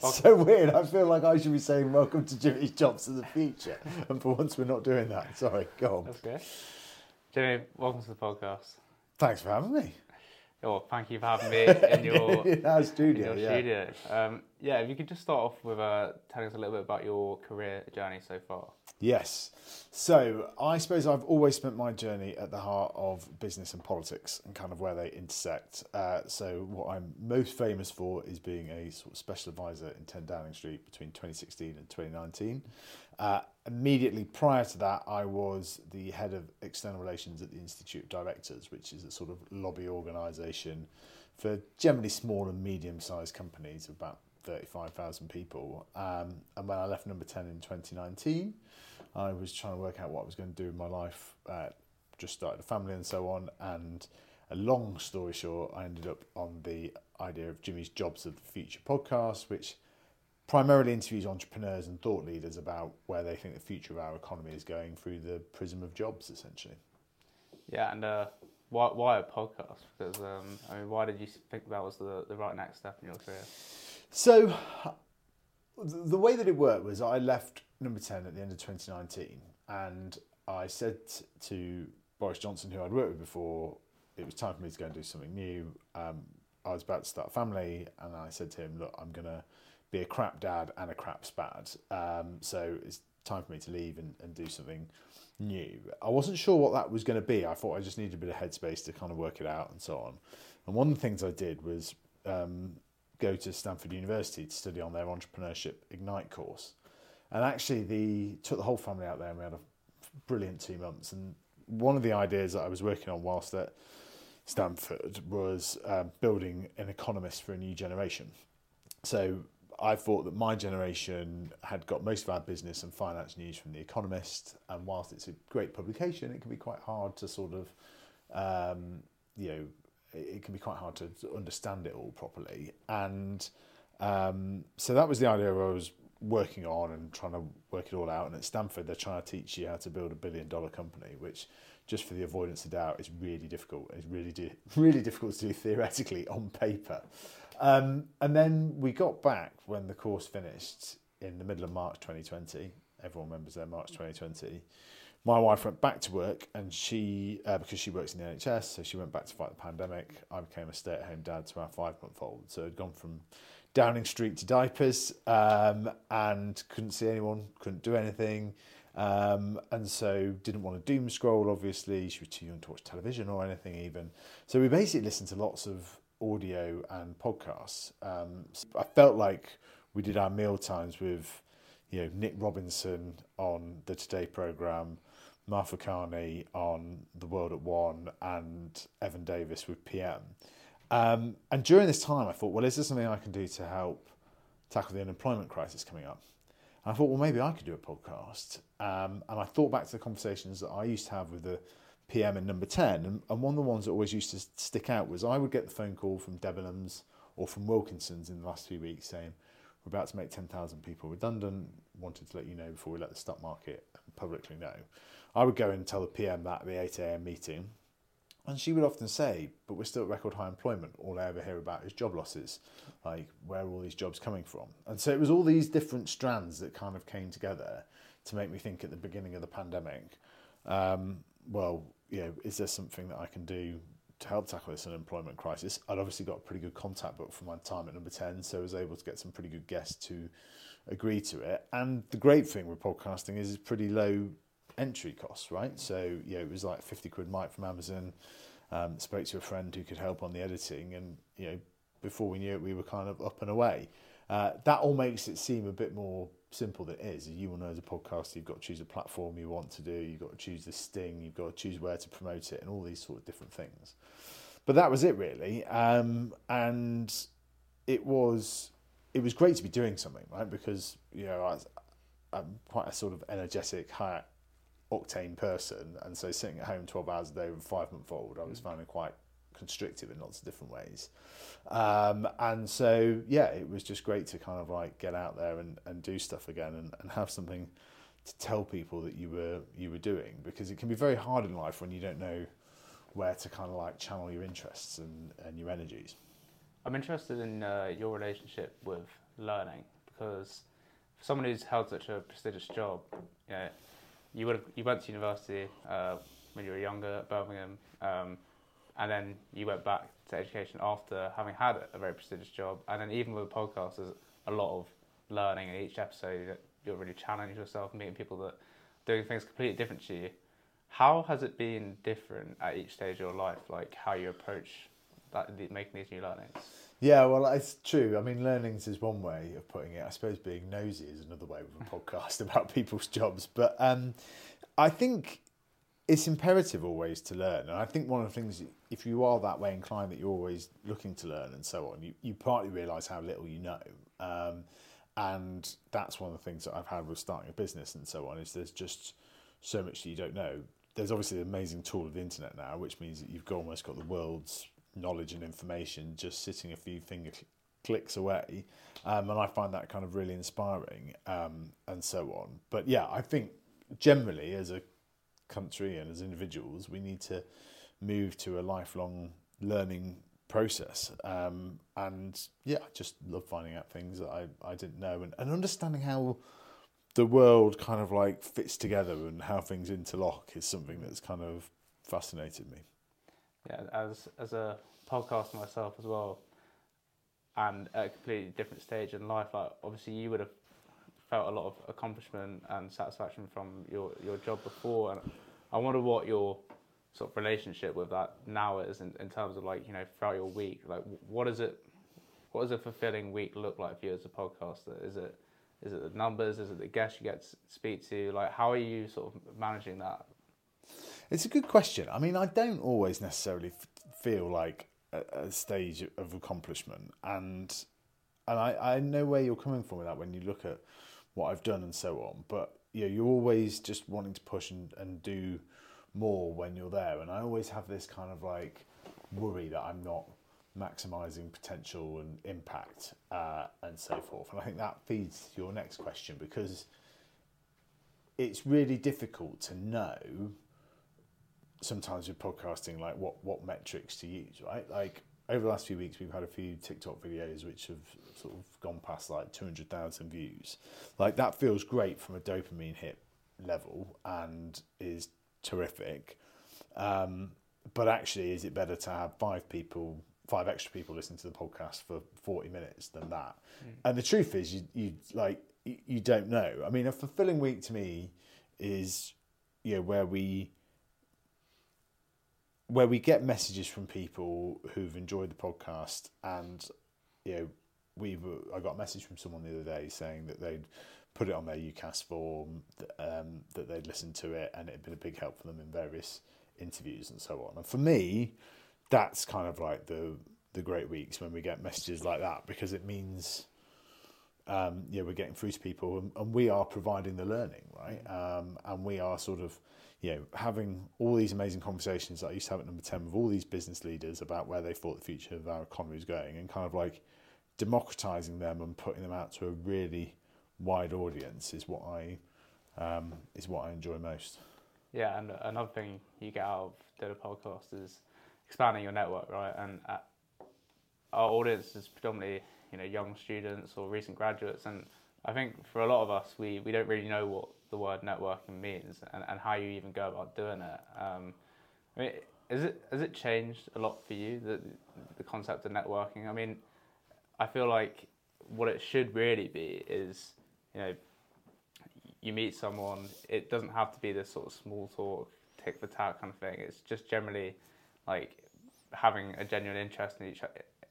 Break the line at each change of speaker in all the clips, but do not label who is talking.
so weird. I feel like I should be saying welcome to Jimmy's Jobs of the Future. And for once, we're not doing that. Sorry, go on.
That's good. Jimmy, welcome to the podcast.
Thanks for having me.
Oh, thank you for having me in your,
in our
in
studio.
your
yeah.
studio. Um, yeah, if you could just start off with uh, telling us a little bit about your career journey so far.
Yes. So I suppose I've always spent my journey at the heart of business and politics and kind of where they intersect. Uh, so what I'm most famous for is being a sort of special advisor in 10 Downing Street between 2016 and 2019. Uh, immediately prior to that, I was the head of external relations at the Institute of Directors, which is a sort of lobby organisation for generally small and medium-sized companies of about 35,000 people. Um, and when I left Number 10 in 2019, I was trying to work out what I was going to do in my life. Uh, just started a family and so on. And a long story short, I ended up on the idea of Jimmy's Jobs of the Future podcast, which primarily interviews entrepreneurs and thought leaders about where they think the future of our economy is going through the prism of jobs, essentially.
Yeah, and uh, why, why a podcast? Because, um, I mean, why did you think that was the, the right next step in your career?
So, the way that it worked was I left number 10 at the end of 2019 and I said to Boris Johnson, who I'd worked with before, it was time for me to go and do something new. Um, I was about to start a family and I said to him, Look, I'm going to be a crap dad and a crap spad. Um, so, it's time for me to leave and, and do something new. I wasn't sure what that was going to be. I thought I just needed a bit of headspace to kind of work it out and so on. And one of the things I did was um, go to Stanford University to study on their entrepreneurship Ignite course. And actually, the took the whole family out there, and we had a brilliant two months. And one of the ideas that I was working on whilst at Stanford was um, building an economist for a new generation. So I thought that my generation had got most of our business and finance news from The Economist, and whilst it's a great publication, it can be quite hard to sort of, um, you know, it can be quite hard to understand it all properly. And um, so that was the idea I was working on and trying to work it all out. And at Stanford, they're trying to teach you how to build a billion dollar company, which, just for the avoidance of doubt, is really difficult. It's really, do, really difficult to do theoretically on paper. Um, and then we got back when the course finished in the middle of March 2020. Everyone remembers their March 2020 my wife went back to work and she uh, because she works in the NHS so she went back to fight the pandemic. I became a stay-at-home dad to our five-month-old. So I'd gone from Downing Street to diapers um, and couldn't see anyone couldn't do anything. Um, and so didn't want to doom scroll obviously. She was too young to watch television or anything even. So we basically listened to lots of audio and podcasts um, I felt like we did our meal times with you know Nick Robinson on the Today program Martha Kearney on The World at One and Evan Davis with PM. Um, and during this time, I thought, well, is there something I can do to help tackle the unemployment crisis coming up? And I thought, well, maybe I could do a podcast. Um, and I thought back to the conversations that I used to have with the PM in number 10. And, and one of the ones that always used to stick out was I would get the phone call from Debenhams or from Wilkinson's in the last few weeks saying, we're about to make 10,000 people redundant, wanted to let you know before we let the stock market publicly know. I would go and tell the PM that at the 8am meeting, and she would often say, But we're still at record high employment. All I ever hear about is job losses. Like, where are all these jobs coming from? And so it was all these different strands that kind of came together to make me think at the beginning of the pandemic, um, well, you know, is there something that I can do to help tackle this unemployment crisis? I'd obviously got a pretty good contact book from my time at number 10, so I was able to get some pretty good guests to agree to it. And the great thing with podcasting is it's pretty low entry costs, right? So, know, it was like 50 quid mic from Amazon. Um, spoke to a friend who could help on the editing, and, you know, before we knew it, we were kind of up and away. Uh, that all makes it seem a bit more simple that is. You will know as a podcast, you've got to choose a platform you want to do, you've got to choose the sting, you've got to choose where to promote it, and all these sort of different things. But that was it really, um, and it was it was great to be doing something, right? Because you know I, I'm quite a sort of energetic, high octane person, and so sitting at home 12 hours a day with a five month old, I was finding quite constrictive in lots of different ways. Um, and so, yeah, it was just great to kind of like get out there and, and do stuff again and, and have something to tell people that you were you were doing because it can be very hard in life when you don't know where to kind of like channel your interests and, and your energies.
I'm interested in uh, your relationship with learning because for someone who's held such a prestigious job, you know, you would you went to university uh, when you were younger at Birmingham, um, and then you went back to education after having had a very prestigious job, and then even with a podcast, there's a lot of learning in each episode. You're really challenging yourself, meeting people that doing things completely different to you. How has it been different at each stage of your life? Like how you approach that, making these new learnings?
Yeah, well, it's true. I mean, learnings is one way of putting it. I suppose being nosy is another way with a podcast about people's jobs. But um, I think it's imperative always to learn. And I think one of the things, if you are that way inclined that you're always looking to learn and so on, you, you partly realise how little you know. Um, and that's one of the things that I've had with starting a business and so on, is there's just so much that you don't know. There's obviously the amazing tool of the internet now, which means that you've almost got the world's knowledge and information just sitting a few finger clicks away. Um, and I find that kind of really inspiring um, and so on. But yeah, I think generally as a country and as individuals, we need to move to a lifelong learning process. Um, and yeah, I just love finding out things that I, I didn't know and, and understanding how the world kind of like fits together and how things interlock is something that's kind of fascinated me
yeah, as as a podcaster myself as well, and at a completely different stage in life. Like obviously, you would have felt a lot of accomplishment and satisfaction from your your job before, and I wonder what your sort of relationship with that now is in, in terms of like you know throughout your week. Like, what is it? What does a fulfilling week look like for you as a podcaster? Is it is it the numbers? Is it the guests you get to speak to? Like, how are you sort of managing that
it's a good question. I mean, I don't always necessarily f- feel like a, a, stage of accomplishment, and and I, I know where you're coming from with that when you look at what I've done and so on. But you know, you're always just wanting to push and, and do more when you're there, and I always have this kind of like worry that I'm not maximizing potential and impact uh, and so forth. And I think that feeds your next question because it's really difficult to know sometimes with podcasting, like what what metrics to use, right? Like over the last few weeks, we've had a few TikTok videos which have sort of gone past like two hundred thousand views. Like that feels great from a dopamine hit level and is terrific. Um, but actually, is it better to have five people, five extra people listening to the podcast for forty minutes than that? Mm. And the truth is, you you like you, you don't know. I mean, a fulfilling week to me is you know where we where we get messages from people who've enjoyed the podcast, and you know, we've I got a message from someone the other day saying that they'd put it on their UCAS form, um, that they'd listened to it, and it had been a big help for them in various interviews and so on. And for me, that's kind of like the the great weeks when we get messages like that because it means um, yeah we're getting through to people and, and we are providing the learning right um, and we are sort of you know, having all these amazing conversations that I used to have at number 10 with all these business leaders about where they thought the future of our economy was going and kind of like democratizing them and putting them out to a really wide audience is what I um, is what I enjoy most.
Yeah, and another thing you get out of doing a podcast is expanding your network, right? And uh, our audience is predominantly you know young students or recent graduates, and I think for a lot of us, we, we don't really know what the word networking means and, and how you even go about doing it. Um, I mean, is it has it changed a lot for you the the concept of networking? I mean, I feel like what it should really be is you know you meet someone. It doesn't have to be this sort of small talk, tick for tat kind of thing. It's just generally like having a genuine interest in each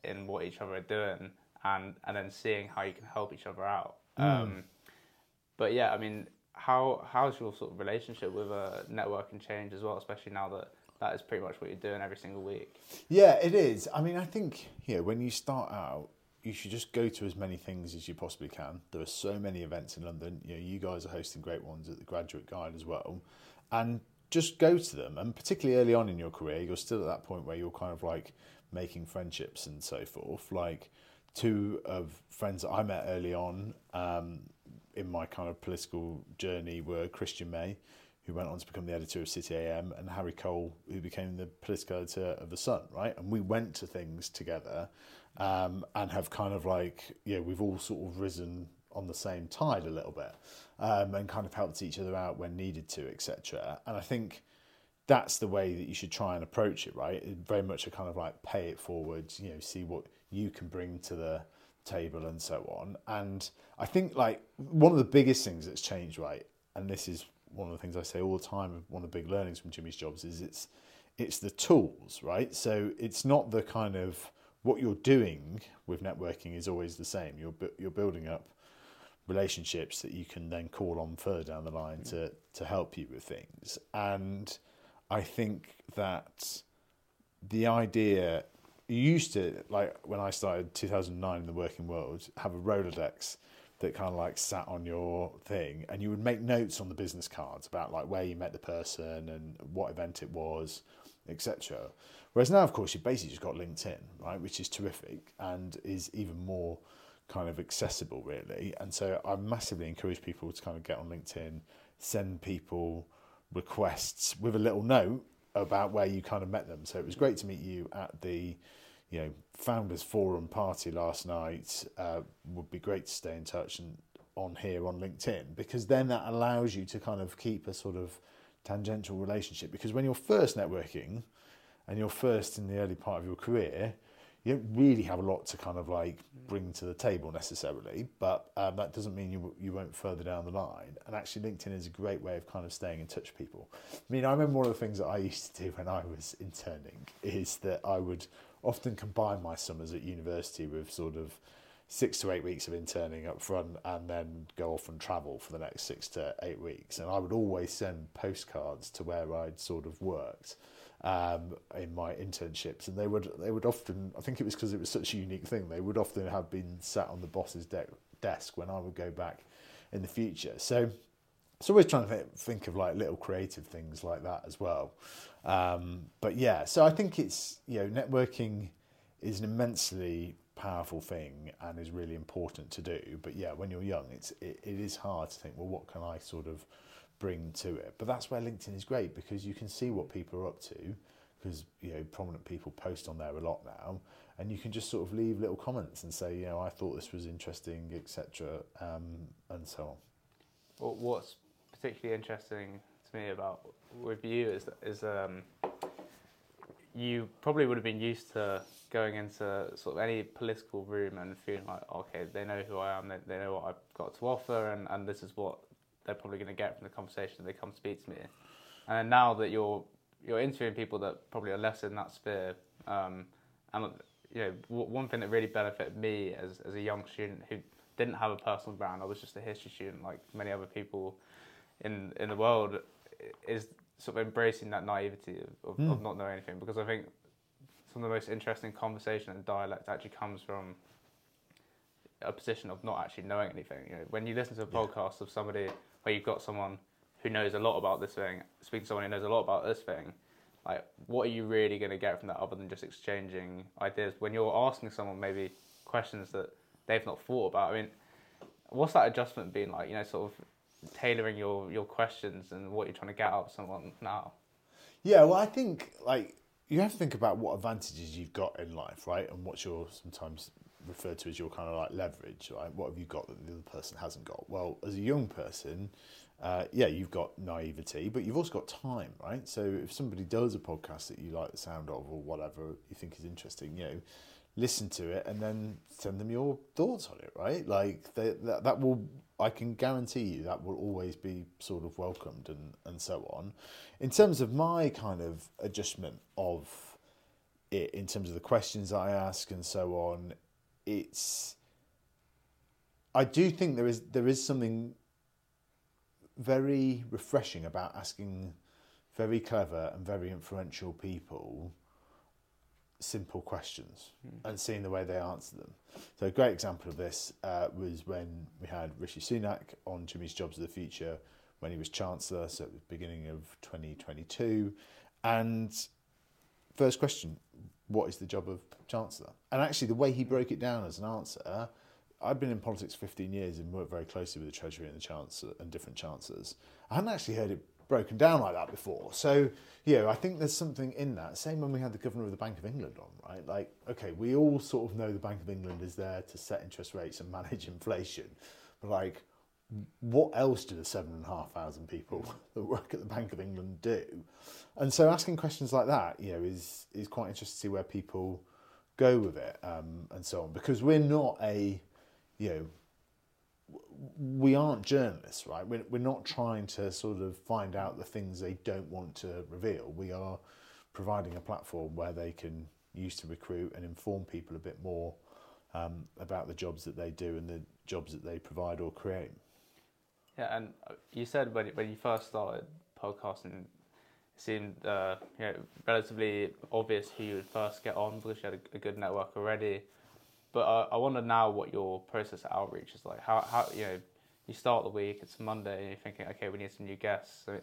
in what each other are doing and and then seeing how you can help each other out. Mm. Um, but yeah, I mean, how how's your sort of relationship with uh, networking change as well, especially now that that is pretty much what you're doing every single week.
Yeah, it is. I mean, I think yeah, when you start out, you should just go to as many things as you possibly can. There are so many events in London. You know, you guys are hosting great ones at the Graduate Guide as well, and just go to them. And particularly early on in your career, you're still at that point where you're kind of like making friendships and so forth. Like two of friends that I met early on. Um, in my kind of political journey were Christian May, who went on to become the editor of City AM, and Harry Cole, who became the political editor of The Sun, right? And we went to things together um, and have kind of like, yeah, we've all sort of risen on the same tide a little bit um, and kind of helped each other out when needed to, etc. And I think that's the way that you should try and approach it, right? Very much a kind of like pay it forward, you know, see what you can bring to the table and so on. And I think like one of the biggest things that's changed, right? And this is one of the things I say all the time. One of the big learnings from Jimmy's jobs is it's it's the tools, right? So it's not the kind of what you're doing with networking is always the same. You're you're building up relationships that you can then call on further down the line to to help you with things. And I think that the idea used to like when I started 2009 in the working world have a Rolodex that kind of like sat on your thing and you would make notes on the business cards about like where you met the person and what event it was etc whereas now of course you've basically just got linkedin right which is terrific and is even more kind of accessible really. And so i massively encourage people to kind of get on linkedin send people requests with a little note about where you kind of met them. So it was great to meet you at the you know founders forum party last night. Uh, would be great to stay in touch and on here on linkedin because then that allows you to kind of keep a sort of tangential relationship. Because when you're first networking and you're first in the early part of your career you don't really have a lot to kind of like bring to the table necessarily, but um, that doesn't mean you you won't further down the line. And actually, LinkedIn is a great way of kind of staying in touch with people. I mean, I remember one of the things that I used to do when I was interning is that I would often combine my summers at university with sort of six to eight weeks of interning up front and then go off and travel for the next six to eight weeks. And I would always send postcards to where I'd sort of worked um, in my internships, and they would they would often I think it was because it was such a unique thing. They would often have been sat on the boss's de- desk when I would go back in the future. So it's always trying to think of like little creative things like that as well. Um, but yeah, so I think it's you know networking is an immensely powerful thing and is really important to do. But yeah, when you're young, it's it, it is hard to think well, what can I sort of bring to it. But that's where LinkedIn is great because you can see what people are up to because you know prominent people post on there a lot now, and you can just sort of leave little comments and say, you know, I thought this was interesting, etc., um, and so on.
Well, what's particularly interesting to me about with you is is um, you probably would have been used to going into sort of any political room and feeling like, okay, they know who I am, they, they know what I've got to offer, and, and this is what they're probably going to get from the conversation they come speak to me. And now that you're you're interviewing people that probably are less in that sphere, um, and you know one thing that really benefited me as as a young student who didn't have a personal brand, I was just a history student like many other people in in the world, is sort of embracing that naivety of, of, mm. of not knowing anything because I think some of the most interesting conversation and dialect actually comes from a position of not actually knowing anything. You know, when you listen to a podcast yeah. of somebody where you've got someone who knows a lot about this thing, speaking to someone who knows a lot about this thing, like what are you really going to get from that other than just exchanging ideas? When you're asking someone maybe questions that they've not thought about, I mean, what's that adjustment been like? You know, sort of tailoring your your questions and what you're trying to get out of someone now.
Yeah, well, I think like you have to think about what advantages you've got in life, right? And what's your sometimes referred to as your kind of like leverage, right? What have you got that the other person hasn't got? Well, as a young person, uh, yeah, you've got naivety, but you've also got time, right? So if somebody does a podcast that you like the sound of or whatever you think is interesting, you know, listen to it and then send them your thoughts on it, right? Like they, that, that will, I can guarantee you that will always be sort of welcomed and, and so on. In terms of my kind of adjustment of it, in terms of the questions I ask and so on, it's I do think there is there is something very refreshing about asking very clever and very influential people simple questions mm. and seeing the way they answer them. So a great example of this uh, was when we had Rishi Sunak on Jimmy's Jobs of the Future when he was Chancellor, so at the beginning of 2022. And first question, what is the job of Chancellor? And actually, the way he broke it down as an answer, I've been in politics 15 years and worked very closely with the Treasury and the Chancellor and different Chancellors. I hadn't actually heard it broken down like that before. So, you know, I think there's something in that. Same when we had the governor of the Bank of England on, right? Like, okay, we all sort of know the Bank of England is there to set interest rates and manage inflation, but like, what else do the seven and a half thousand people that work at the Bank of England do? And so, asking questions like that, you know, is is quite interesting to see where people go with it um, and so on, because we're not a, you know we aren't journalists, right? We're, we're not trying to sort of find out the things they don't want to reveal. We are providing a platform where they can use to recruit and inform people a bit more um, about the jobs that they do and the jobs that they provide or create.
Yeah, and uh, you said when when you first started podcasting, it seemed uh, you know, relatively obvious who you would first get on because you had a, a good network already. But uh, I wonder now what your process of outreach is like. How how you know you start the week, it's Monday, and you're thinking, okay, we need some new guests. So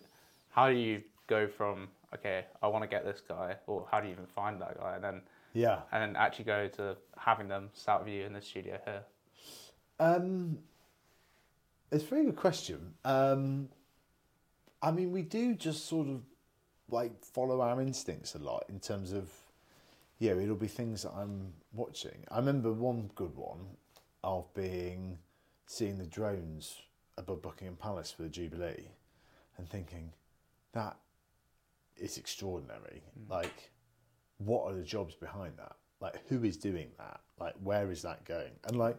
how do you go from okay, I want to get this guy, or how do you even find that guy, and then
yeah,
and then actually go to having them start with you in the studio here?
Um, it's a very good question. Um, I mean, we do just sort of like follow our instincts a lot in terms of yeah, it'll be things that I'm watching. I remember one good one of being seeing the drones above Buckingham Palace for the Jubilee and thinking that is extraordinary. Mm. Like, what are the jobs behind that? Like, who is doing that? Like, where is that going? And like,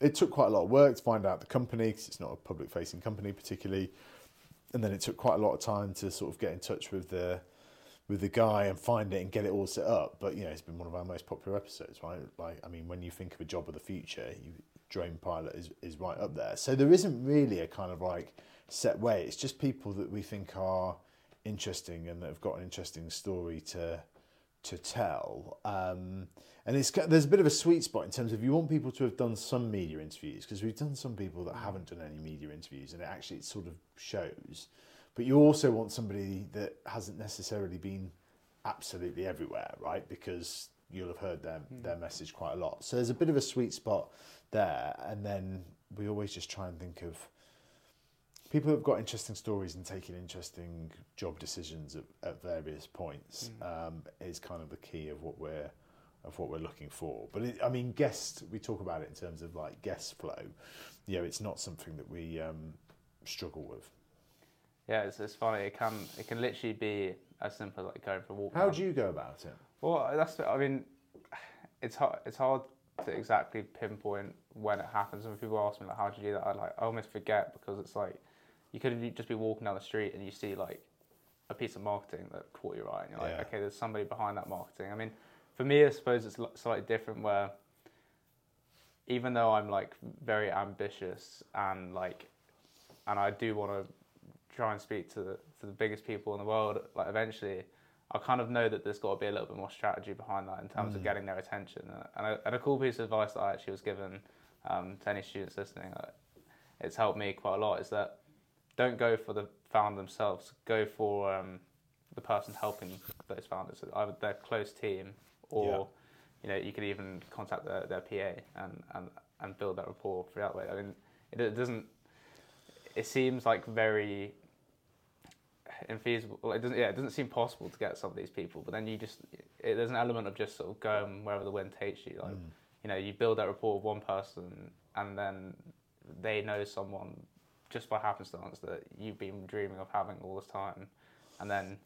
it took quite a lot of work to find out the company because it's not a public facing company particularly. And then it took quite a lot of time to sort of get in touch with the with the guy and find it and get it all set up. But you know, it's been one of our most popular episodes, right? Like, I mean, when you think of a job of the future, you, drone pilot is is right up there. So there isn't really a kind of like set way. It's just people that we think are interesting and that have got an interesting story to to tell. Um, and it's there's a bit of a sweet spot in terms of you want people to have done some media interviews because we've done some people that haven't done any media interviews, and it actually it sort of shows. But you also want somebody that hasn't necessarily been absolutely everywhere, right? Because you'll have heard their mm. their message quite a lot. So there's a bit of a sweet spot there, and then we always just try and think of people who've got interesting stories and taking interesting job decisions at, at various points mm. um, is kind of the key of what we're of what we're looking for. But it, I mean, guest we talk about it in terms of like guest flow. You know, it's not something that we um, struggle with.
Yeah, it's, it's funny. It can it can literally be as simple as like going for a walk.
How do you go about it?
Well, that's I mean, it's hard. It's hard to exactly pinpoint when it happens. When people ask me like, "How do you do that?" I like I almost forget because it's like you could just be walking down the street and you see like a piece of marketing that caught your eye, and you're like, yeah. "Okay, there's somebody behind that marketing." I mean, for me, I suppose it's slightly different where even though I'm like very ambitious and like and I do want to try and speak to the, to the biggest people in the world, like eventually, I kind of know that there's got to be a little bit more strategy behind that in terms mm. of getting their attention. And a, and a, cool piece of advice that I actually was given um, to any students listening, uh, it's helped me quite a lot, is that don't go for the founder themselves, go for um, the person helping those founders, either their close team or yeah. you know you could even contact their, their PA and, and, and build that rapport through that way. I mean, it, it doesn't. It seems like very infeasible. It doesn't. Yeah, it doesn't seem possible to get some of these people. But then you just it, there's an element of just sort of going wherever the wind takes you. Like mm. you know, you build that rapport with one person, and then they know someone just by happenstance that you've been dreaming of having all this time, and then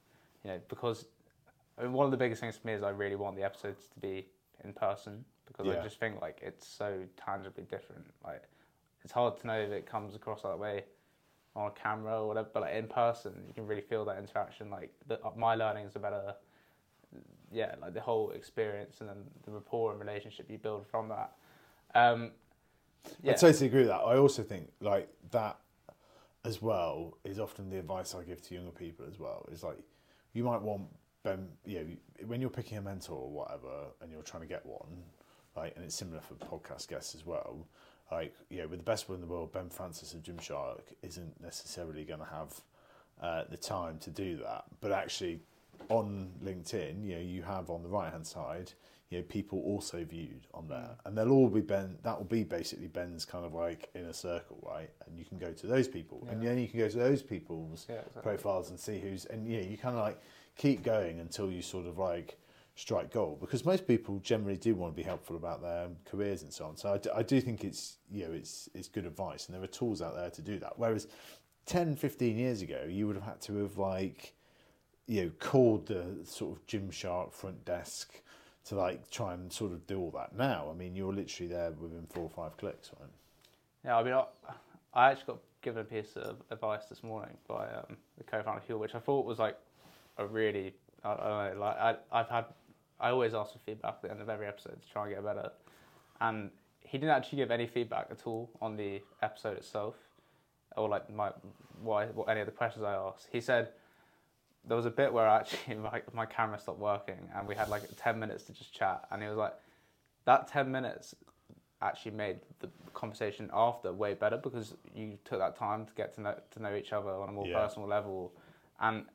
you know because I mean, one of the biggest things for me is I really want the episodes to be in person because yeah. I just think like it's so tangibly different. Like it's hard to know if it comes across that way on camera or whatever, but like in person, you can really feel that interaction. Like the, uh, my learnings are better, yeah, like the whole experience and then the rapport and relationship you build from that. Um,
yeah. I totally agree with that. I also think like that as well is often the advice I give to younger people as well. Is like you might want Ben, you know, when you're picking a mentor or whatever, and you're trying to get one, right, and it's similar for podcast guests as well like you know, with the best one in the world, Ben Francis of Gymshark isn't necessarily going to have uh, the time to do that. But actually, on LinkedIn, you know, you have on the right hand side, you know people also viewed on there, mm. and they'll all be Ben. That will be basically Ben's kind of like inner circle, right? And you can go to those people, and then you can go to those people's
Yeah, exactly.
profiles and see who's and yeah, you kind of like keep going until you sort of like strike gold because most people generally do want to be helpful about their careers and so on. So I do, I do think it's you know it's it's good advice and there are tools out there to do that. Whereas 10, 15 years ago, you would have had to have like you know called the sort of Gymshark front desk to like try and sort of do all that. Now, I mean, you're literally there within four or five clicks, right?
Yeah, I mean, I, I actually got given a piece of advice this morning by um, the co-founder of Fuel, which I thought was like a really, I, I don't know, like I, I've had, I always ask for feedback at the end of every episode to try and get better, and he didn't actually give any feedback at all on the episode itself, or like my why what any of the questions I asked. He said there was a bit where actually my, my camera stopped working and we had like 10 minutes to just chat. And he was like that 10 minutes actually made the conversation after way better because you took that time to get to know to know each other on a more
Yeah.
personal level. And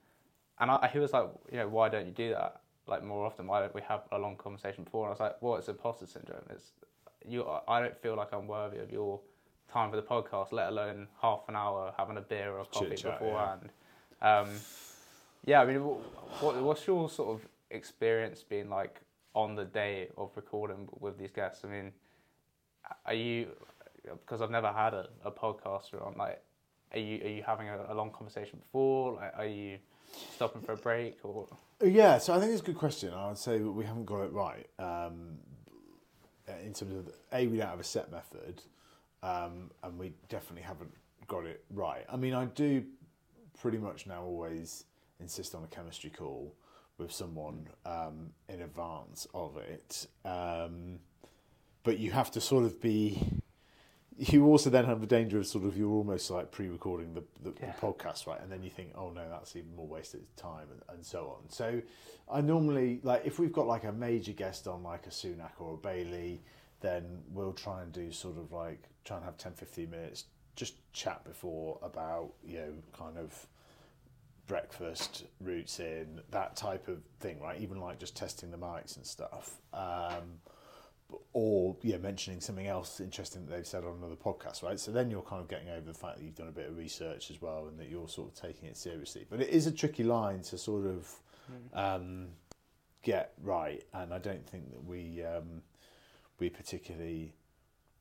and I, he was like you know why don't you do that like more often? Why don't we have a long conversation before? And I was like well it's imposter syndrome. It's you I don't feel like I'm worthy of your time for the podcast let alone half an hour having a beer or a coffee
Chit-chat, yeah.
beforehand. Um, yeah, I mean, what, what's your sort of experience being like on the day of recording with these guests? I mean, are you because I've never had a, a podcaster on like, are you are you having a, a long conversation before? Like, are you stopping for a break or?
Yeah, so I think it's a good question. I would say we haven't got it right um, in terms of a we don't have a set method, um, and we definitely haven't got it right. I mean, I do pretty much now always insist on a chemistry call with someone um, in advance of it, um, but you have to sort of be. You also then have the danger of sort of you're almost like pre-recording the, the,
Yeah.
the podcast, right? And then you think, oh no, that's even more wasted time and, and so on. So I normally like if we've got like a major guest on like a Sunak or a Bailey, then we'll try and do sort of like try and have 10, 15 minutes just chat before about you know kind of breakfast routes in that type of thing, right? Even like just testing the mics and stuff. Um, or yeah, mentioning something else interesting that they've said on another podcast, right? So then you're kind of getting over the fact that you've done a bit of research as well, and that you're sort of taking it seriously. But it is a tricky line to sort of um, get right, and I don't think that we um, we particularly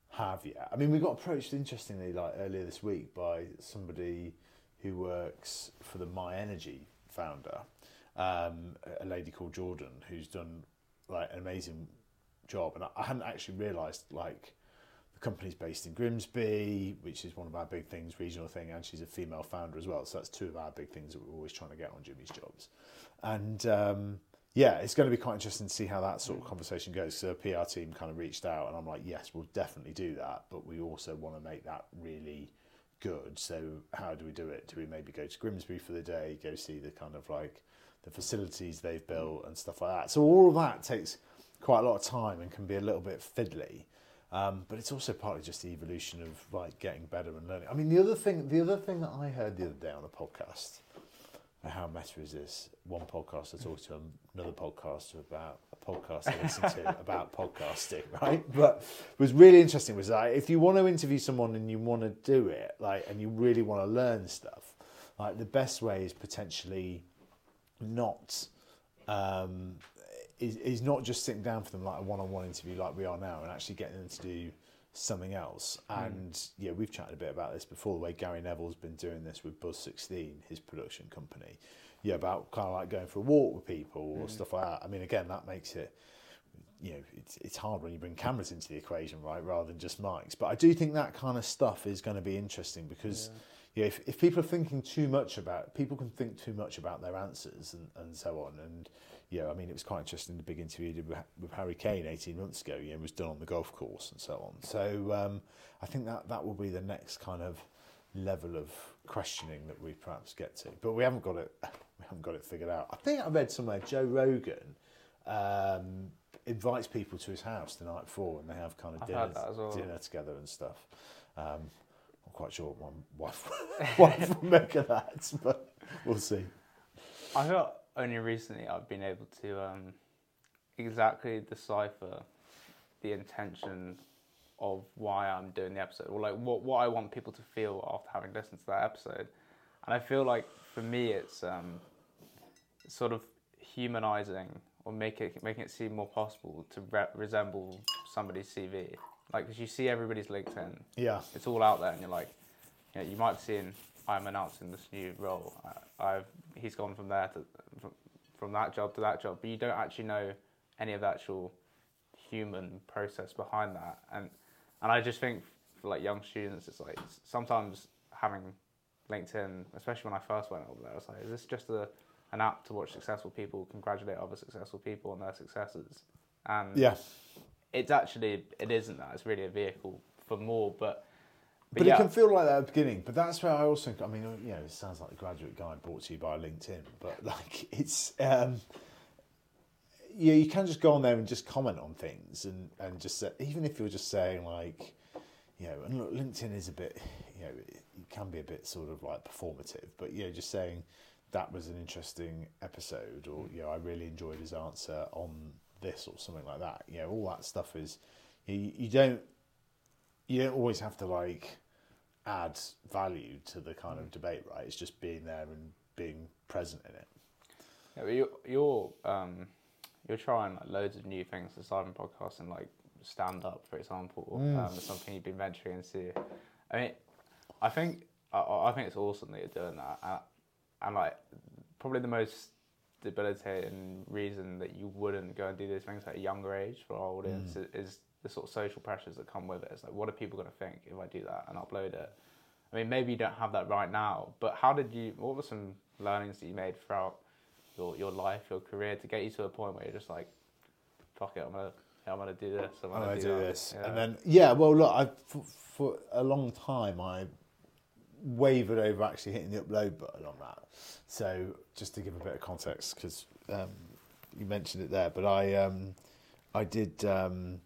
have yet. I mean, we got approached interestingly, like earlier this week, by somebody who works for the myenergi founder, um, a lady called Jordan, who's done like an amazing job, and I- I hadn't actually realised like the company's based in Grimsby, which is one of our big things, regional thing, and she's a female founder as well. So that's two of our big things that we're always trying to get on Jimmy's jobs, and um, yeah, it's going to be quite interesting to see how that sort of conversation goes. So the PR team kind of reached out, and I'm like, yes, we'll definitely do that, but we also want to make that really good. So how do we do it? Do we maybe go to Grimsby for the day, go see the kind of like the facilities they've built and stuff like that? So all of that takes quite a lot of time and can be a little bit fiddly. Um, but it's also partly just the evolution of like getting better and learning. I mean, the other thing, the other thing that I heard the other day on a podcast, how meta is this? One podcaster talks to another podcaster about a podcast I listen to about podcasting, right? But was really interesting was like if you want to interview someone and you want to do it, like, and you really want to learn stuff, like the best way is potentially not um, is, is not just sitting down for them like a one-on-one interview like we are now and actually getting them to do something else. Hmm. And yeah we've chatted a bit about this before the way Gary Neville's been doing this with Buzz 16 his production company. Yeah about kind of like going for a walk with people or hmm. stuff like that. I mean again that makes it you know it's, it's hard when you bring cameras into the equation right rather than just mics. But I do think that kind of stuff is going to be interesting because yeah, if, if people are thinking too much about people can think too much about their answers and, and so on. And yeah I mean it was quite interesting the big interview did with, with Harry Kane 18 months ago yeah it was done on the golf course and so on so um, I think that that will be the next kind of level of questioning that we perhaps get to but we haven't got it we haven't got it figured out I think I read somewhere Joe Rogan um, invites people to his house the night before and they have kind of dinner,
heard that as well.
dinner together and stuff um, I'm quite sure what my wife, wife will make of that, but we'll see.
I feel only recently I've been able to um, exactly decipher the intention of why I'm doing the episode, or like what what I want people to feel after having listened to that episode. And I feel like for me, it's um, sort of humanizing or make it making it seem more possible to re- resemble somebody's CV. Like, because you see everybody's LinkedIn,
Yeah.
it's all out there, and you're like, you know, you might have seen I'm announcing this new role. I, I've he's gone from there to from, from that job to that job, but you don't actually know any of the actual human process behind that. And and I just think for like young students, it's like sometimes having LinkedIn, especially when I first went over there, I was like, is this just a an app to watch successful people congratulate other successful people on their successes? And
Yeah.
it's actually it isn't that. It's really a vehicle for more, but.
But,
yeah,
it can feel like that at the beginning. But that's where I also, I mean, you know, it sounds like the graduate guide brought to you by LinkedIn, but like it's, um, yeah, you can just go on there and just comment on things and, and just say, even if you're just saying like, you know, and look, LinkedIn is a bit, you know, it, it can be a bit sort of like performative, but you know, just saying that was an interesting episode or, you know, I really enjoyed his answer on this or something like that. You know, all that stuff is, you, you don't, you don't always have to like add value to the kind of debate, right? It's just being there and being present in it.
Yeah, but you're you're um, you're trying like loads of new things aside from podcasting, like stand up, for example.
Mm.
Um, something you've been venturing into. I mean, I think I, I think it's awesome that you're doing that, and, and like probably the most debilitating reason that you wouldn't go and do these things at a younger age for our audience
Mm.
is the sort of social pressures that come with it. It's like, what are people going to think if I do that and upload it? I mean, maybe you don't have that right now, but how did you? What were some learnings that you made throughout your your life, your career, to get you to a point where you're just like, fuck it, I'm gonna I'm gonna do this. I'm
I'm
gonna, do,
do this.
Yeah.
And then, yeah, well, look, I, for, for a long time, I wavered over actually hitting the upload button on that. So, just to give a bit of context, because um, you mentioned it there, but I, um, I did um,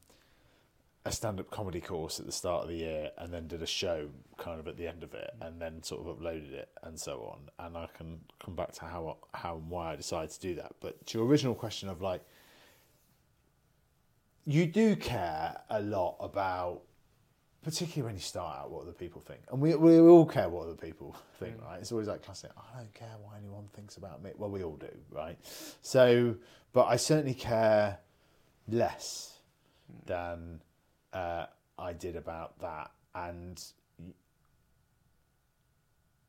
a stand-up comedy course at the start of the year, and then did a show kind of at the end of it, and then sort of uploaded it, and so on. And I can come back to how how and why I decided to do that. But to your original question of like, you do care a lot about, particularly when you start out, what other people think, and we we all care what other people think, mm. right? It's always like classic. I don't care what anyone thinks about me. Well, we all do, right? So, but I certainly care less mm. than uh, I did about that, and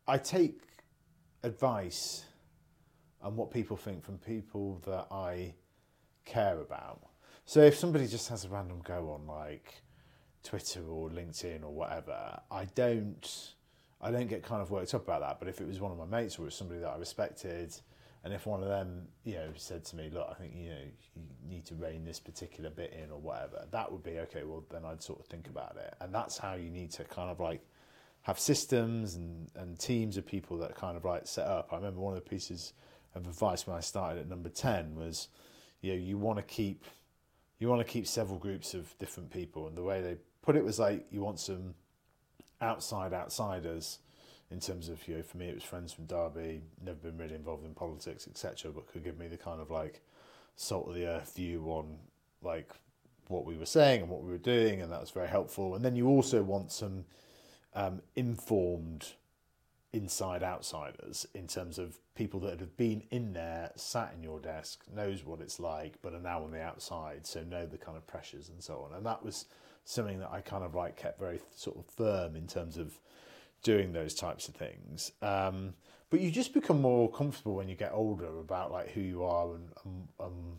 I take advice and what people think from people that I care about. So if somebody just has a random go on like Twitter or LinkedIn or whatever, I don't I don't get kind of worked up about that. But if it was one of my mates or somebody that I respected, and if one of them, you know, said to me, "Look, I think you know you need to rein this particular bit in or whatever," that would be okay. Well, then I'd sort of think about it, and that's how you need to kind of like have systems and, and teams of people that kind of like set up. I remember one of the pieces of advice when I started at number ten was, you know, you want to keep you want to keep several groups of different people, and the way they put it was like you want some outside outsiders in terms of you know for me it was friends from Derby, never been really involved in politics etc, but could give me the kind of like salt of the earth view on like what we were saying and what we were doing, and that was very helpful. And then you also want some um, informed inside outsiders in terms of people that have been in there, sat in your desk, knows what it's like, but are now on the outside, so know the kind of pressures and so on. And that was something that I kind of like kept very sort of firm in terms of doing those types of things. Um, but you just become more comfortable when you get older about like who you are and, and, and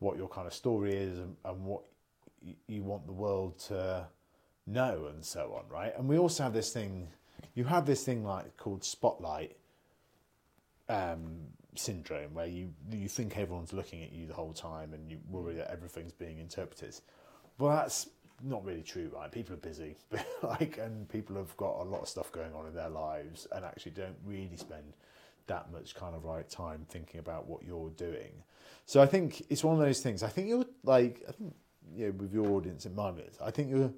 what your kind of story is and, and what y- you want the world to know and so on, right? And we also have this thing. You have this thing like called spotlight um, syndrome, where you you think everyone's looking at you the whole time, and you worry that everything's being interpreted. Well, that's not really true, right? People are busy, like, and people have got a lot of stuff going on in their lives, and actually don't really spend that much kind of like time thinking about what you're doing. So I think it's one of those things. I think you're like, I think you know, with your audience in mind, I think your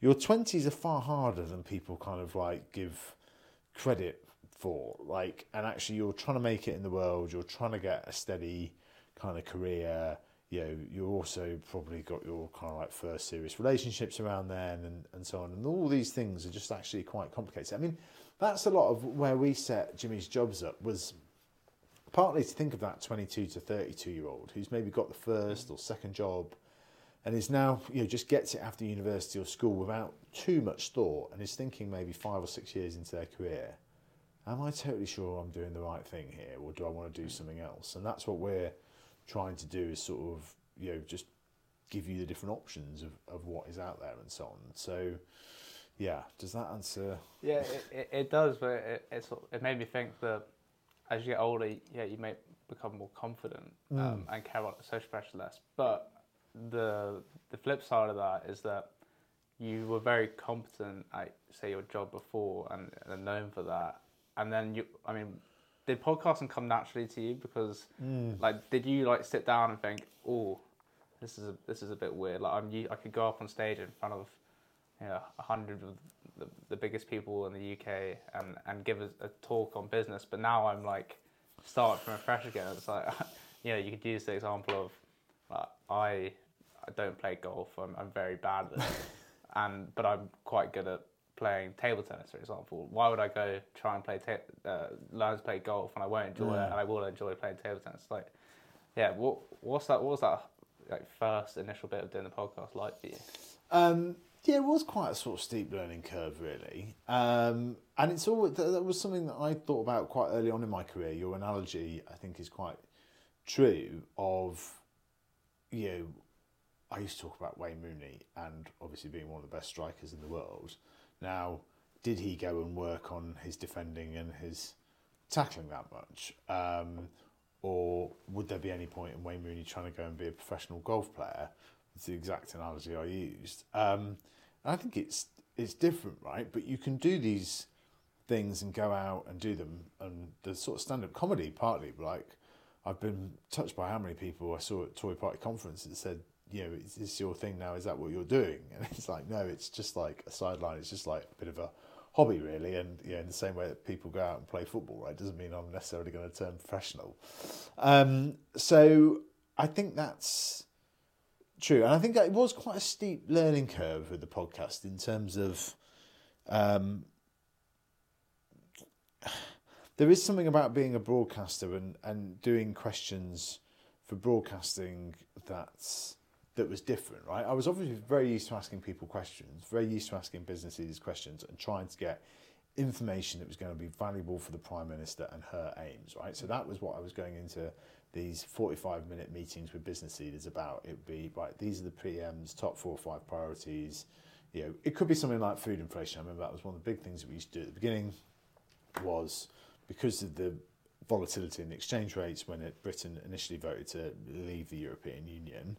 your twenties are far harder than people kind of like give credit for. Like, and actually, you're trying to make it in the world. You're trying to get a steady kind of career. You know, you also probably got your kind of like first serious relationships around then and, and so on. And all these things are just actually quite complicated. I mean, that's a lot of where we set Jimmy's jobs up was partly to think of that 22 to 32 year old who's maybe got the first or second job and is now, you know, just gets it after university or school without too much thought and is thinking maybe five or six years into their career, am I totally sure I'm doing the right thing here or do I want to do something else? And that's what we're trying to do is sort of you know just give you the different options of, of what is out there and so on. So yeah, does that answer?
Yeah, it, it, it does, but it, it it made me think that as you get older, yeah, you may become more confident um, mm. and care about the social pressure less. But the the flip side of that is that you were very competent at say your job before and, and known for that, and then you, I mean, did podcasting come naturally to you? Because mm. like, did you like sit down and think, oh, this is a, this is a bit weird. Like I'm, I could go up on stage in front of, you know, a hundred of the, the biggest people in the UK and and give a, a talk on business. But now I'm like, start from fresh again. It's like, you know, you could use the example of, like, I I don't play golf. I'm I'm very bad at it, and but I'm quite good at playing table tennis, for example, why would I go try and play ta- uh, learn to play golf and I won't enjoy yeah. it, and I will enjoy playing table tennis? Like, yeah, what what's that? What was that like first initial bit of doing the podcast like for you?
Um, yeah, it was quite a sort of steep learning curve, really, um, and it's all that was something that I thought about quite early on in my career. Your analogy, I think, is quite true. Of you know, I used to talk about Wayne Rooney and obviously being one of the best strikers in the world. Now, did he go and work on his defending and his tackling that much? Um, or would there be any point in Wayne Rooney trying to go and be a professional golf player? It's the exact analogy I used. Um, I think it's it's different, right? But you can do these things and go out and do them. And the sort of stand up comedy, partly, like I've been touched by how many people I saw at Tory Party Conference that said you know, is this your thing now? Is that what you're doing? And it's like, no, it's just like a sideline. It's just like a bit of a hobby, really. And you know, in the same way that people go out and play football, right, doesn't mean I'm necessarily going to turn professional. Um, so I think that's true, and I think it was quite a steep learning curve with the podcast in terms of. Um, there is something about being a broadcaster and, and doing questions for broadcasting that's that was different, right? I was obviously very used to asking people questions, very used to asking businesses questions and trying to get information that was going to be valuable for the Prime Minister and her aims, right? So that was what I was going into these 45 minute meetings with business leaders about. It would be, right, these are the PM's top four or five priorities. You know, it could be something like food inflation. I remember that was one of the big things that we used to do at the beginning was because of the volatility in the exchange rates when it, Britain initially voted to leave the European Union,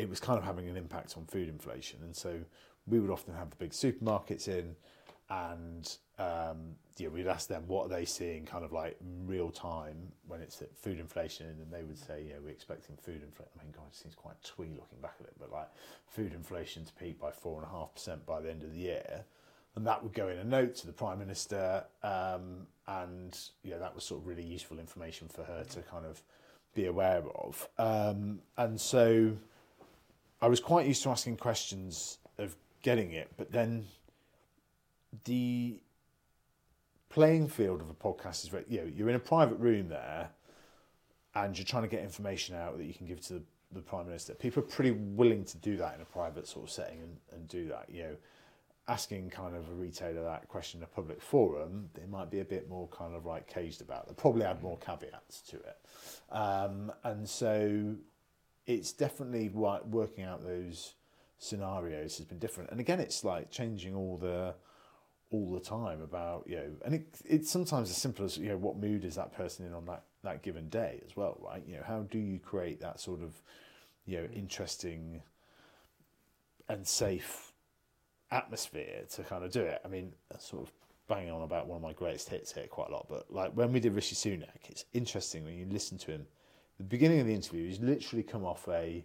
it was kind of having an impact on food inflation. And so we would often have the big supermarkets in, and um, yeah, we'd ask them what are they seeing kind of like real time when it's food inflation, and they would say, yeah, we're expecting food inflation. I mean, God, it seems quite twee looking back at it, but like food inflation to peak by four and a half percent by the end of the year. And that would go in a note to the Prime Minister, um, and yeah, that was sort of really useful information for her to kind of be aware of. Um, and so I was quite used to asking questions of getting it, but then the playing field of a podcast is very, you know, you're in a private room there and you're trying to get information out that you can give to the, the Prime Minister. People are pretty willing to do that in a private sort of setting and, and do that, you know. Asking kind of a retailer that question in a public forum, they might be a bit more kind of like caged about. They probably add more caveats to it. Um, and so it's definitely working out those scenarios has been different. And again, it's like changing all the all the time about you know, and it, it's sometimes as simple as you know, what mood is that person in on that that given day as well, right? You know, how do you create that sort of you know interesting and safe atmosphere to kind of do it? I mean, sort of banging on about one of my greatest hits here quite a lot, but like when we did Rishi Sunak, it's interesting when you listen to him the beginning of the interview, he's literally come off a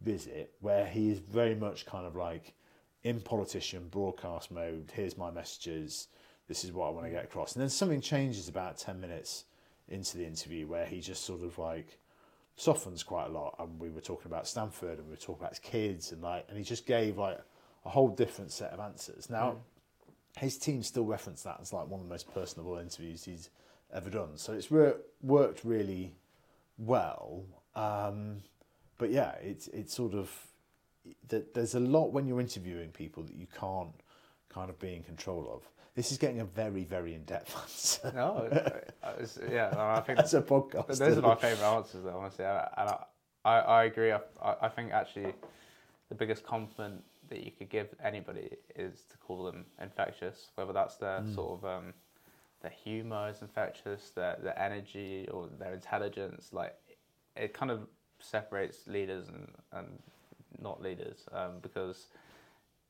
visit where he is very much kind of like in politician broadcast mode. Here's my messages. This is what I want to get across. And then something changes about 10 minutes into the interview where he just sort of like softens quite a lot. And we were talking about Stanford, and we were talking about his kids, and like, and he just gave like a whole different set of answers. Now, mm. his team still reference that as like one of the most personable interviews he's ever done. So it's re- worked really well. Um, but yeah, it's it's sort of that there's a lot when you're interviewing people that you can't kind of be in control of. This is getting a very very in depth answer
No, it's, it's, yeah, no, I think
as a podcast.
those are my favourite answers, though, honestly. And I, I, I agree. I, I think actually the biggest compliment that you could give anybody is to call them infectious, whether that's their sort of um, their humour is infectious, their their energy or their intelligence. Like it kind of separates leaders and, and not leaders um, because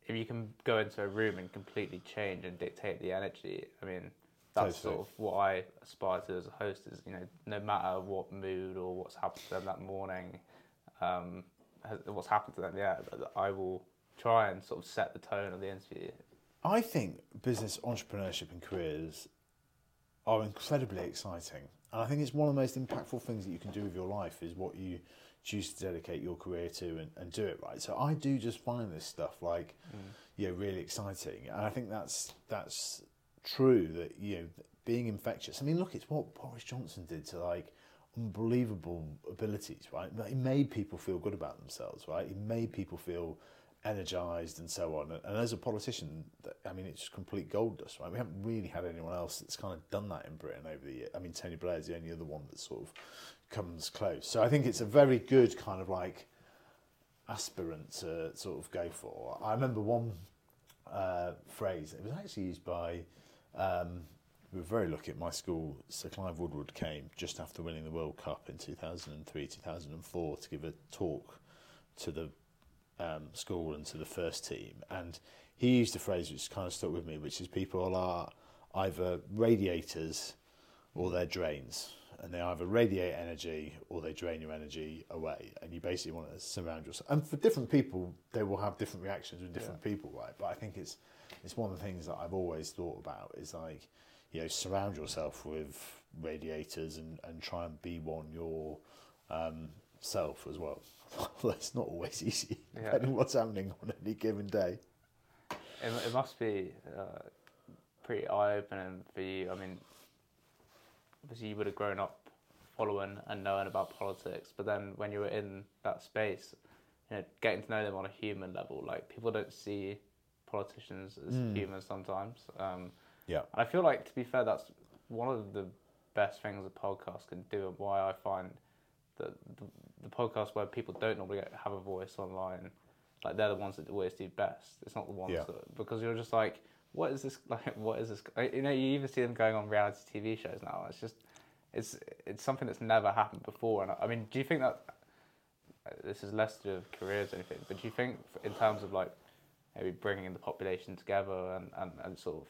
if you can go into a room and completely change and dictate the energy, I mean, that's
Totally.
sort of what I aspire to as a host. Is you know, no matter what mood or what's happened to them that morning, um, what's happened to them, yeah, I will try and sort of set the tone of the interview.
I think business entrepreneurship and careers are incredibly exciting. And I think it's one of the most impactful things that you can do with your life is what you choose to dedicate your career to and, and do it right. So I do just find this stuff like, mm. you know, really exciting. And I think that's that's true that, you know, being infectious. I mean, look, it's what Boris Johnson did to like unbelievable abilities, right? He made people feel good about themselves, right? He made people feel energized and so on. And, as a politician, I mean, it's complete gold dust, right? We haven't really had anyone else that's kind of done that in Britain over the year. I mean, Tony Blair's the only other one that sort of comes close. So I think it's a very good kind of like aspirant to sort of go for. I remember one uh, phrase, it was actually used by, um, we were very lucky at my school, Sir Clive Woodward came just after winning the World Cup in 2003, 2004 to give a talk to the um, school and to the first team. And he used a phrase which kind of stuck with me, which is people are either radiators or they're drains. And they either radiate energy or they drain your energy away. And you basically want to surround yourself. And for different people, they will have different reactions with different people, right? But I think it's it's one of the things that I've always thought about is like, you know, surround yourself with radiators and, and try and be one your um, self as well. well, it's not always easy,
Yeah.
depending on what's happening on any given day.
It, it must be uh, pretty eye opening for you. I mean, obviously you would have grown up following and knowing about politics, but then when you were in that space, you know, getting to know them on a human level, like people don't see politicians as
Mm.
humans sometimes. Um,
Yeah.
and I feel like, to be fair, that's one of the best things a podcast can do, and why I find that the, the podcast where people don't normally have a voice online, like they're the ones that always do best. It's not the ones
Yeah.
that because you're just like, what is this like? What is this? You know, you even see them going on reality TV shows now. It's just, it's it's something that's never happened before. And I, I mean, do you think that uh, this is less to do with careers or anything? But do you think, in terms of like maybe bringing the population together and, and, and sort of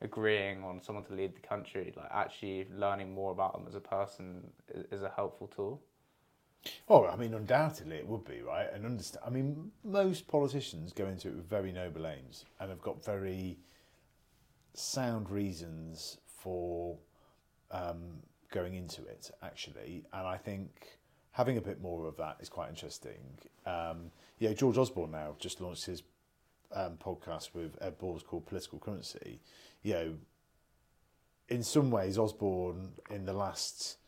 agreeing on someone to lead the country, like actually learning more about them as a person is, is a helpful tool.
Oh, I mean, undoubtedly it would be, right? And understand. I mean, most politicians go into it with very noble aims and have got very sound reasons for um, going into it, actually. And I think having a bit more of that is quite interesting. Um, yeah, George Osborne now just launched his um, podcast with Ed Balls called Political Currency. You know, in some ways, Osborne in the last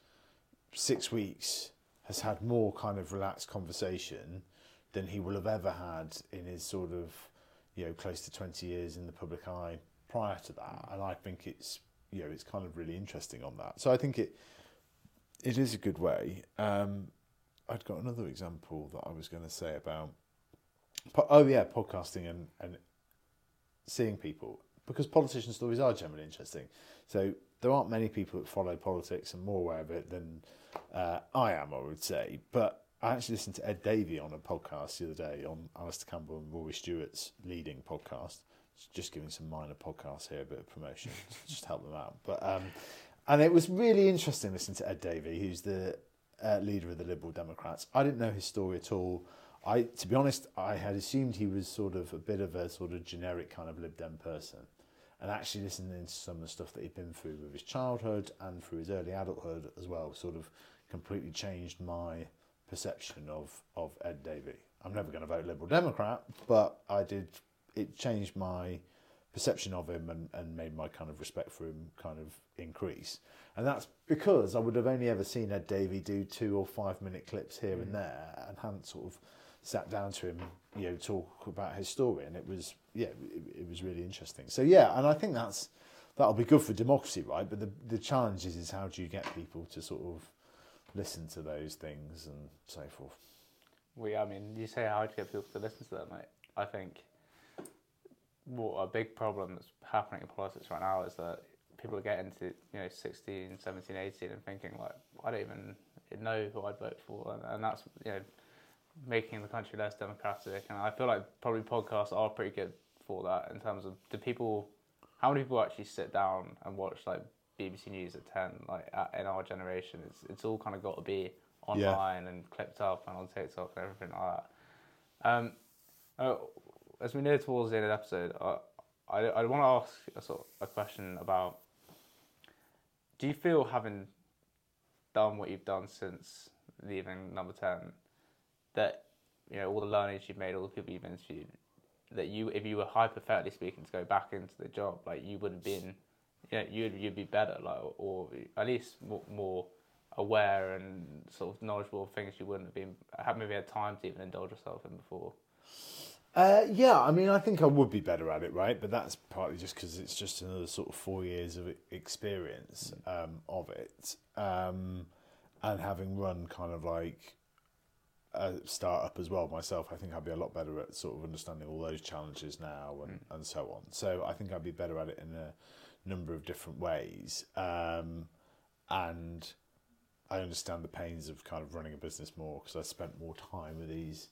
six weeks has had more kind of relaxed conversation than he will have ever had in his sort of, you know, close to 20 years in the public eye prior to that. And I think it's, you know, it's kind of really interesting on that. So I think it, it is a good way. Um, I'd got another example that I was going to say about, oh yeah, podcasting and, and seeing people because politician stories are generally interesting. So there aren't many people that follow politics and more aware of it than uh, I am, I would say. But I actually listened to Ed Davey on a podcast the other day on Alastair Campbell and Rory Stewart's leading podcast. Just giving some minor podcasts here, a bit of promotion, just help them out. But um, and it was really interesting listening to Ed Davey, who's the uh, leader of the Liberal Democrats. I didn't know his story at all. I, to be honest, I had assumed he was sort of a bit of a sort of generic kind of Lib Dem person, and actually listening to some of the stuff that he'd been through with his childhood and through his early adulthood as well, sort of completely changed my perception of of Ed Davey. I'm never going to vote Liberal Democrat, but I did. It changed my perception of him and, and made my kind of respect for him kind of increase. And that's because I would have only ever seen Ed Davey do two or five minute clips here and mm. there and hadn't sort of sat down to him, you know, talk about his story. And it was, yeah, it, it was really interesting. So, yeah, and I think that's, that'll be good for democracy, right? But the, the challenge is, is how do you get people to sort of listen to those things and so forth.
We, I mean, you say how to get people to listen to that, mate. I think what a big problem that's happening in politics right now is that people are getting to you know 16 17 18 and thinking like i don't even know who i'd vote for and, and that's you know making the country less democratic and i feel like probably podcasts are pretty good for that in terms of do people how many people actually sit down and watch like bbc news at 10 like at, in our generation? It's, it's all kind of got to be online and clipped up and on tiktok and everything like that. Um, uh, as we near towards the end of the episode, I I, I want to ask a sort of a question about: Do you feel having done what you've done since leaving Number Ten, that you know all the learnings you've made, all the people you've interviewed, that you, if you were hypothetically speaking, to go back into the job, like you would have been, you know, you'd you'd be better, like or at least more, more aware and sort of knowledgeable of things you wouldn't have been, have maybe had time to even indulge yourself in before.
Uh, yeah, I mean, I think I would be better at it, right? But that's partly just because it's just another sort of four years of experience um, of it, um, and having run kind of like a startup as well myself, I think I'd be a lot better at sort of understanding all those challenges now and, mm. and so on. So I think I'd be better at it in a number of different ways, um, and I understand the pains of kind of running a business more because I spent more time with these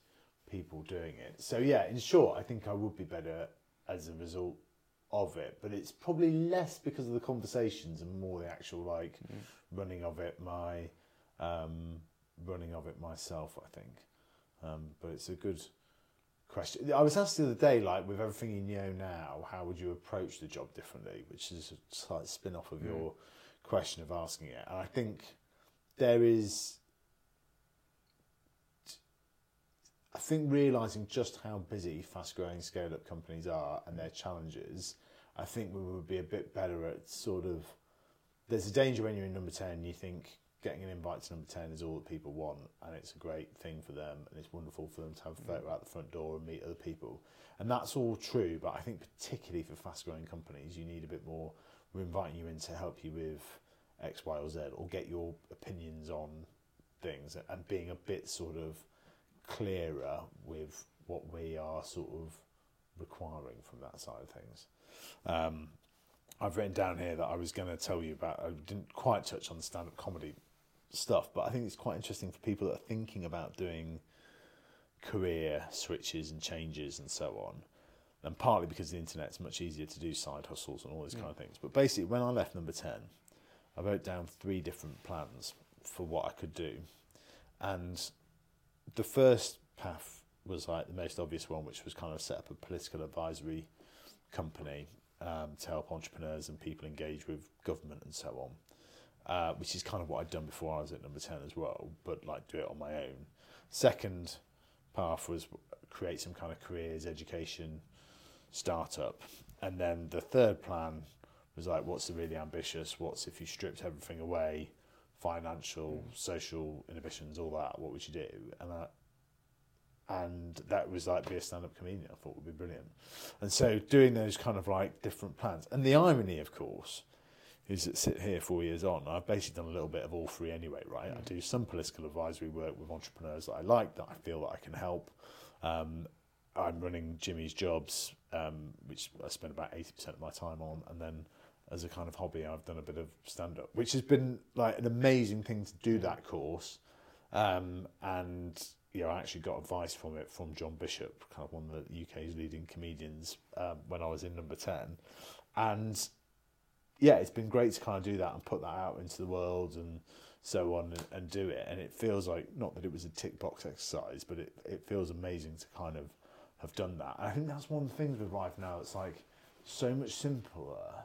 people doing it. So yeah, in short, I think I would be better as a result of it, but it's probably less because of the conversations and more the actual like mm. running of it. My um, running of it myself, I think. Um, but it's a good question. I was asked the other day, like with everything you know now, how would you approach the job differently? Which is a slight spin off of mm. your question of asking it, and I think there is I think realizing just how busy fast growing scale up companies are and their challenges, I think we would be a bit better at sort of. There's a danger when you're in number 10, you think getting an invite to number 10 is all that people want and it's a great thing for them and it's wonderful for them to have a photo out the front door and meet other people. And that's all true, but I think particularly for fast growing companies, you need a bit more. We're inviting you in to help you with X, Y, or Z or get your opinions on things and being a bit sort of clearer with what we are sort of requiring from that side of things. Um, I've written down here that I was going to tell you about. I didn't quite touch on the stand-up comedy stuff, but I think it's quite interesting for people that are thinking about doing career switches and changes and so on. And partly because the internet's much easier to do side hustles and all these yeah. kind of things. But basically, when I left number ten, I wrote down three different plans for what I could do, and the first path was like the most obvious one, which was kind of set up a political advisory company um, to help entrepreneurs and people engage with government and so on. Uh, which is kind of what I'd done before I was at number 10 as well, but like do it on my own. Second path was create some kind of careers education startup. And then the third plan was like, what's the really ambitious? What's if you stripped everything away? financial, social inhibitions, all that. What would you do? And that, and that was like be a stand-up comedian. I thought would be brilliant. And so doing those kind of like different plans. And the irony, of course, is that sit here four years on, I've basically done a little bit of all three anyway, right? Mm. I do some political advisory work with entrepreneurs that I like, that I feel that I can help. Um, I'm running Jimmy's jobs, um, which I spend about 80% of my time on, and then as a kind of hobby, I've done a bit of stand up, which has been like an amazing thing to do that course. Um, and you know, I actually got advice from it from John Bishop, kind of one of the UK's leading comedians, um, when I was in number 10. And yeah, it's been great to kind of do that and put that out into the world and so on and, and do it. And it feels like, not that it was a tick box exercise, but it, it feels amazing to kind of have done that. And I think that's one of the things with life now, it's like so much simpler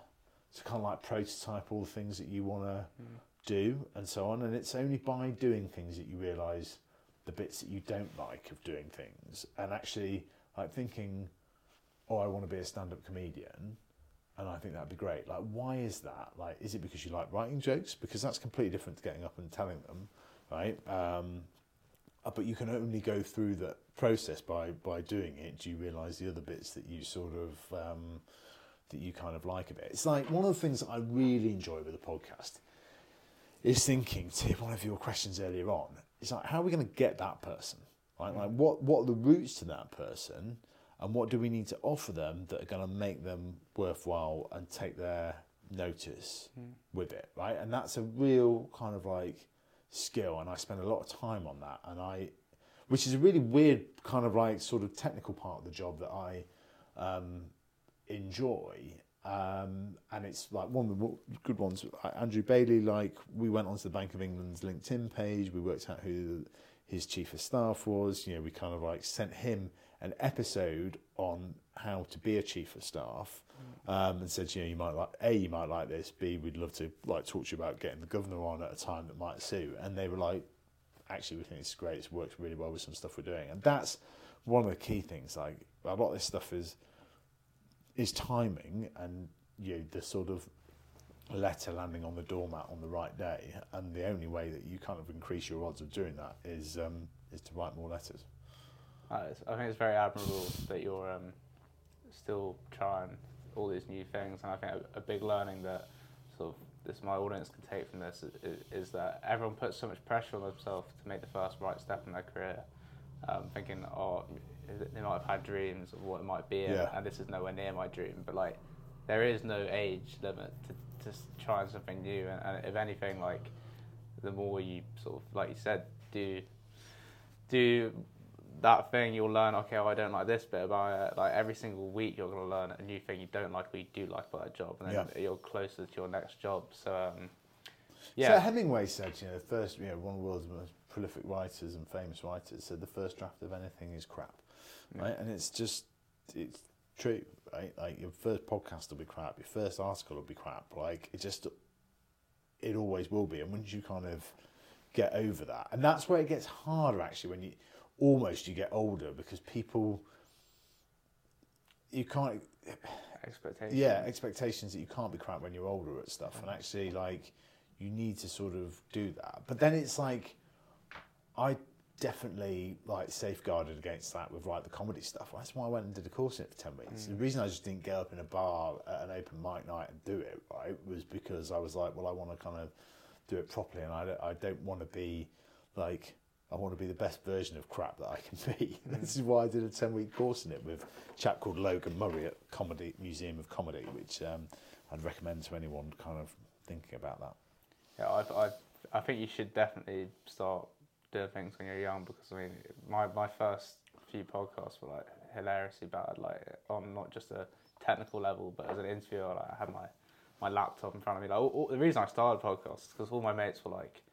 to kind of like prototype all the things that you want to mm. do and so on. And it's only by doing things that you realise the bits that you don't like of doing things and actually like thinking, oh, I want to be a stand-up comedian. And I think that'd be great. Like, why is that? Like, is it because you like writing jokes? Because that's completely different to getting up and telling them, right? Um, uh, but you can only go through that process by by doing it. Do you realise the other bits that you sort of um, that you kind of like a bit? It's like one of the things that I really enjoy with the podcast is thinking to one of your questions earlier on. It's like how are we going to get that person? Right? Like what what are the routes to that person, and what do we need to offer them that are going to make them worthwhile and take their notice
Mm.
with it, right? And that's a real kind of like skill, and I spend a lot of time on that, and I, which is a really weird kind of like sort of technical part of the job that I um, enjoy. Um, and it's like one of the good ones. Andrew Bailey, like we went onto the Bank of England's LinkedIn page. We worked out who his chief of staff was. You know, we kind of like sent him an episode on how to be a chief of staff, um, and said, you know, you might like a, you might like this. B, we'd love to like talk to you about getting the governor on at a time that might suit. And they were like, actually, we think it's great. It's worked really well with some stuff we're doing, and that's one of the key things. Like a lot of this stuff is is timing and you know, the sort of letter landing on the doormat on the right day. And the only way that you kind of increase your odds of doing that is um, is to write more letters.
I think it's very admirable that you're um, still trying all these new things, and I think a, a big learning that sort of this my audience can take from this is, is that everyone puts so much pressure on themselves to make the first right step in their career, um, thinking, oh, they might have had dreams of what it might be, and,
Yeah.
and this is nowhere near my dream. But like, there is no age limit to to trying something new, and, and if anything, like, the more you sort of, like you said, do do that thing, you'll learn. Okay, well, I don't like this bit about it. Like every single week, you're gonna learn a new thing you don't like, or you do like about that job, and then you're closer to your next job. So, um,
So
yeah,
Hemingway said, you know, the first, you know, one of the world's most prolific writers and famous writers said the first draft of anything is crap,
Yeah.
right? And it's just, it's true, right? Like your first podcast will be crap, your first article will be crap. Like it just, it always will be. And once you kind of get over that, and that's where it gets harder actually when you almost you get older because people, you can't
expectations.
yeah expectations that you can't be crap when you're older at stuff. And mm. actually like you need to sort of do that. But then it's like i definitely like safeguarded against that with like the comedy stuff. That's why i went and did a course in it for 10 weeks. Mm. The reason i just didn't get up in a bar at an open mic night and do it right was because i was like well i want to kind of do it properly and i don't, I don't want to be like I want to be the best version of crap that I can be. this is why I did a 10 week course in it with a chap called Logan Murray at Comedy Museum of Comedy, which um, I'd recommend to anyone kind of thinking about that.
Yeah, I, I, I think you should definitely start doing things when you're young because I mean, my, my first few podcasts were like hilariously bad, like on not just a technical level, but as an interviewer, like, I had my, my laptop in front of me. Like all, all- the reason I started podcasts is because all my mates were like,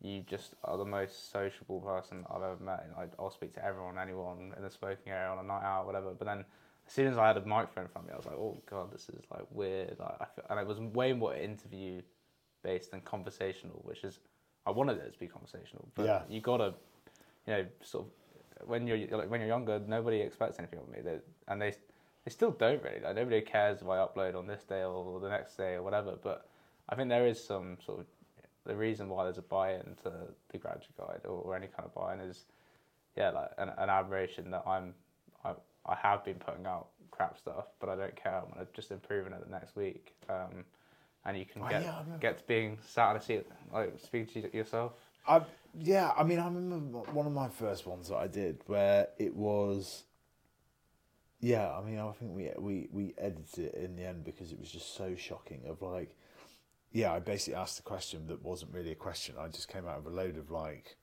"You just are the most sociable person I've ever met. And I, I'll speak to everyone, anyone in the smoking area on a night out, whatever." But then as soon as I had a microphone in front of me, I was like, "Oh god, this is like weird." Like, I feel, and it was way more interview based and conversational, which is I wanted it to be conversational, but
Yeah.
you gotta, you know, sort of when you're like when you're younger, nobody expects anything of me, they, and they they still don't really. Like nobody cares if I upload on this day or the next day or whatever. But I think there is some sort of the reason why there's a buy-in to the graduate guide or, or any kind of buy-in is yeah, like an, an admiration that I'm I I have been putting out crap stuff, but I don't care. I'm gonna just improving it the next week. Um, and you can
Oh,
get
yeah,
get to being sat in a seat, like speaking to yourself.
I, yeah, I mean, I remember one of my first ones that I did where it was. Yeah, I mean, I think we we we edited it in the end because it was just so shocking. Of like, yeah, I basically asked a question that wasn't really a question. I just came out of a load of like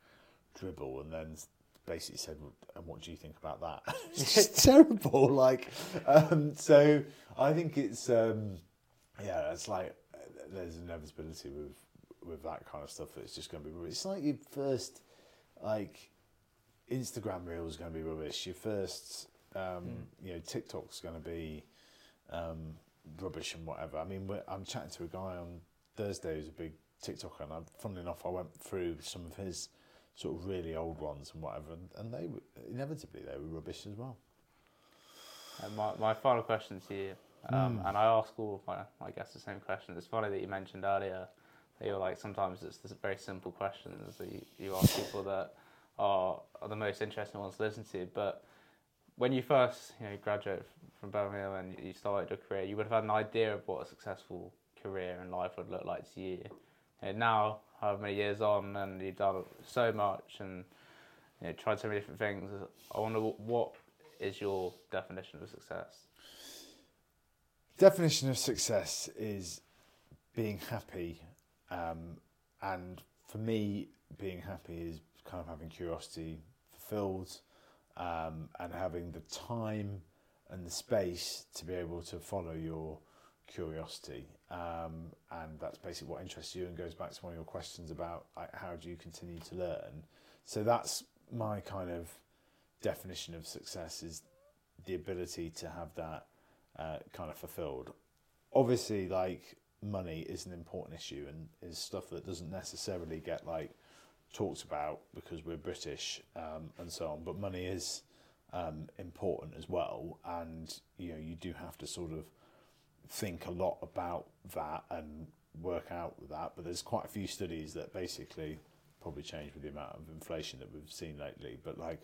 dribble and then basically said, "And what do you think about that?" it's terrible. Like, um, so I think it's um, yeah, it's like there's inevitability with with that kind of stuff. that It's just going to be rubbish. It's like your first like Instagram reel is going to be rubbish. Your first um, you know TikTok's going to be um, rubbish and whatever. I mean, I'm chatting to a guy on Thursday who's a big TikToker, and I, funnily enough, I went through some of his sort of really old ones and whatever, and, and they were inevitably they were rubbish as well.
And my, my final question to you, um, and I ask all of my, my guests the same question. It's funny that you mentioned earlier that you're like sometimes it's the very simple questions that you, you ask people that are, are the most interesting ones to listen to. But when you first you know graduated from Birmingham and you started your career, you would have had an idea of what a successful career and life would look like to you. And now, however many years on, and you've done so much and you know, tried so many different things, I wonder what is your definition of success?
Definition of success is being happy, um, and for me, being happy is kind of having curiosity fulfilled, um, and having the time and the space to be able to follow your curiosity. Um, and that's basically what interests you and goes back to one of your questions about like, how do you continue to learn. So that's my kind of definition of success is the ability to have that uh, kind of fulfilled. Obviously, like money is an important issue and is stuff that doesn't necessarily get like talked about because we're British um, and so on. But money is um, important as well, and you know you do have to sort of think a lot about that and work out that. But there's quite a few studies that basically probably change with the amount of inflation that we've seen lately. But like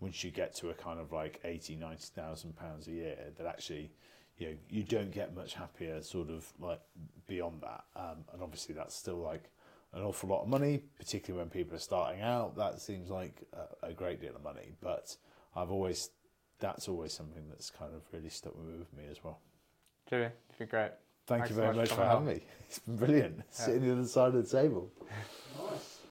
once you get to a kind of like 80, 90,000 pounds a year, that actually, you know, you don't get much happier sort of like beyond that. Um, and obviously that's still like an awful lot of money, particularly when people are starting out. That seems like a, a great deal of money, but I've always, that's always something that's kind of really stuck with me as well.
Jimmy, you've been great.
Thank
Thanks
you
so
very
much
much
for
for having
coming
me. It's been brilliant. Sitting on the other side of the table.
Nice.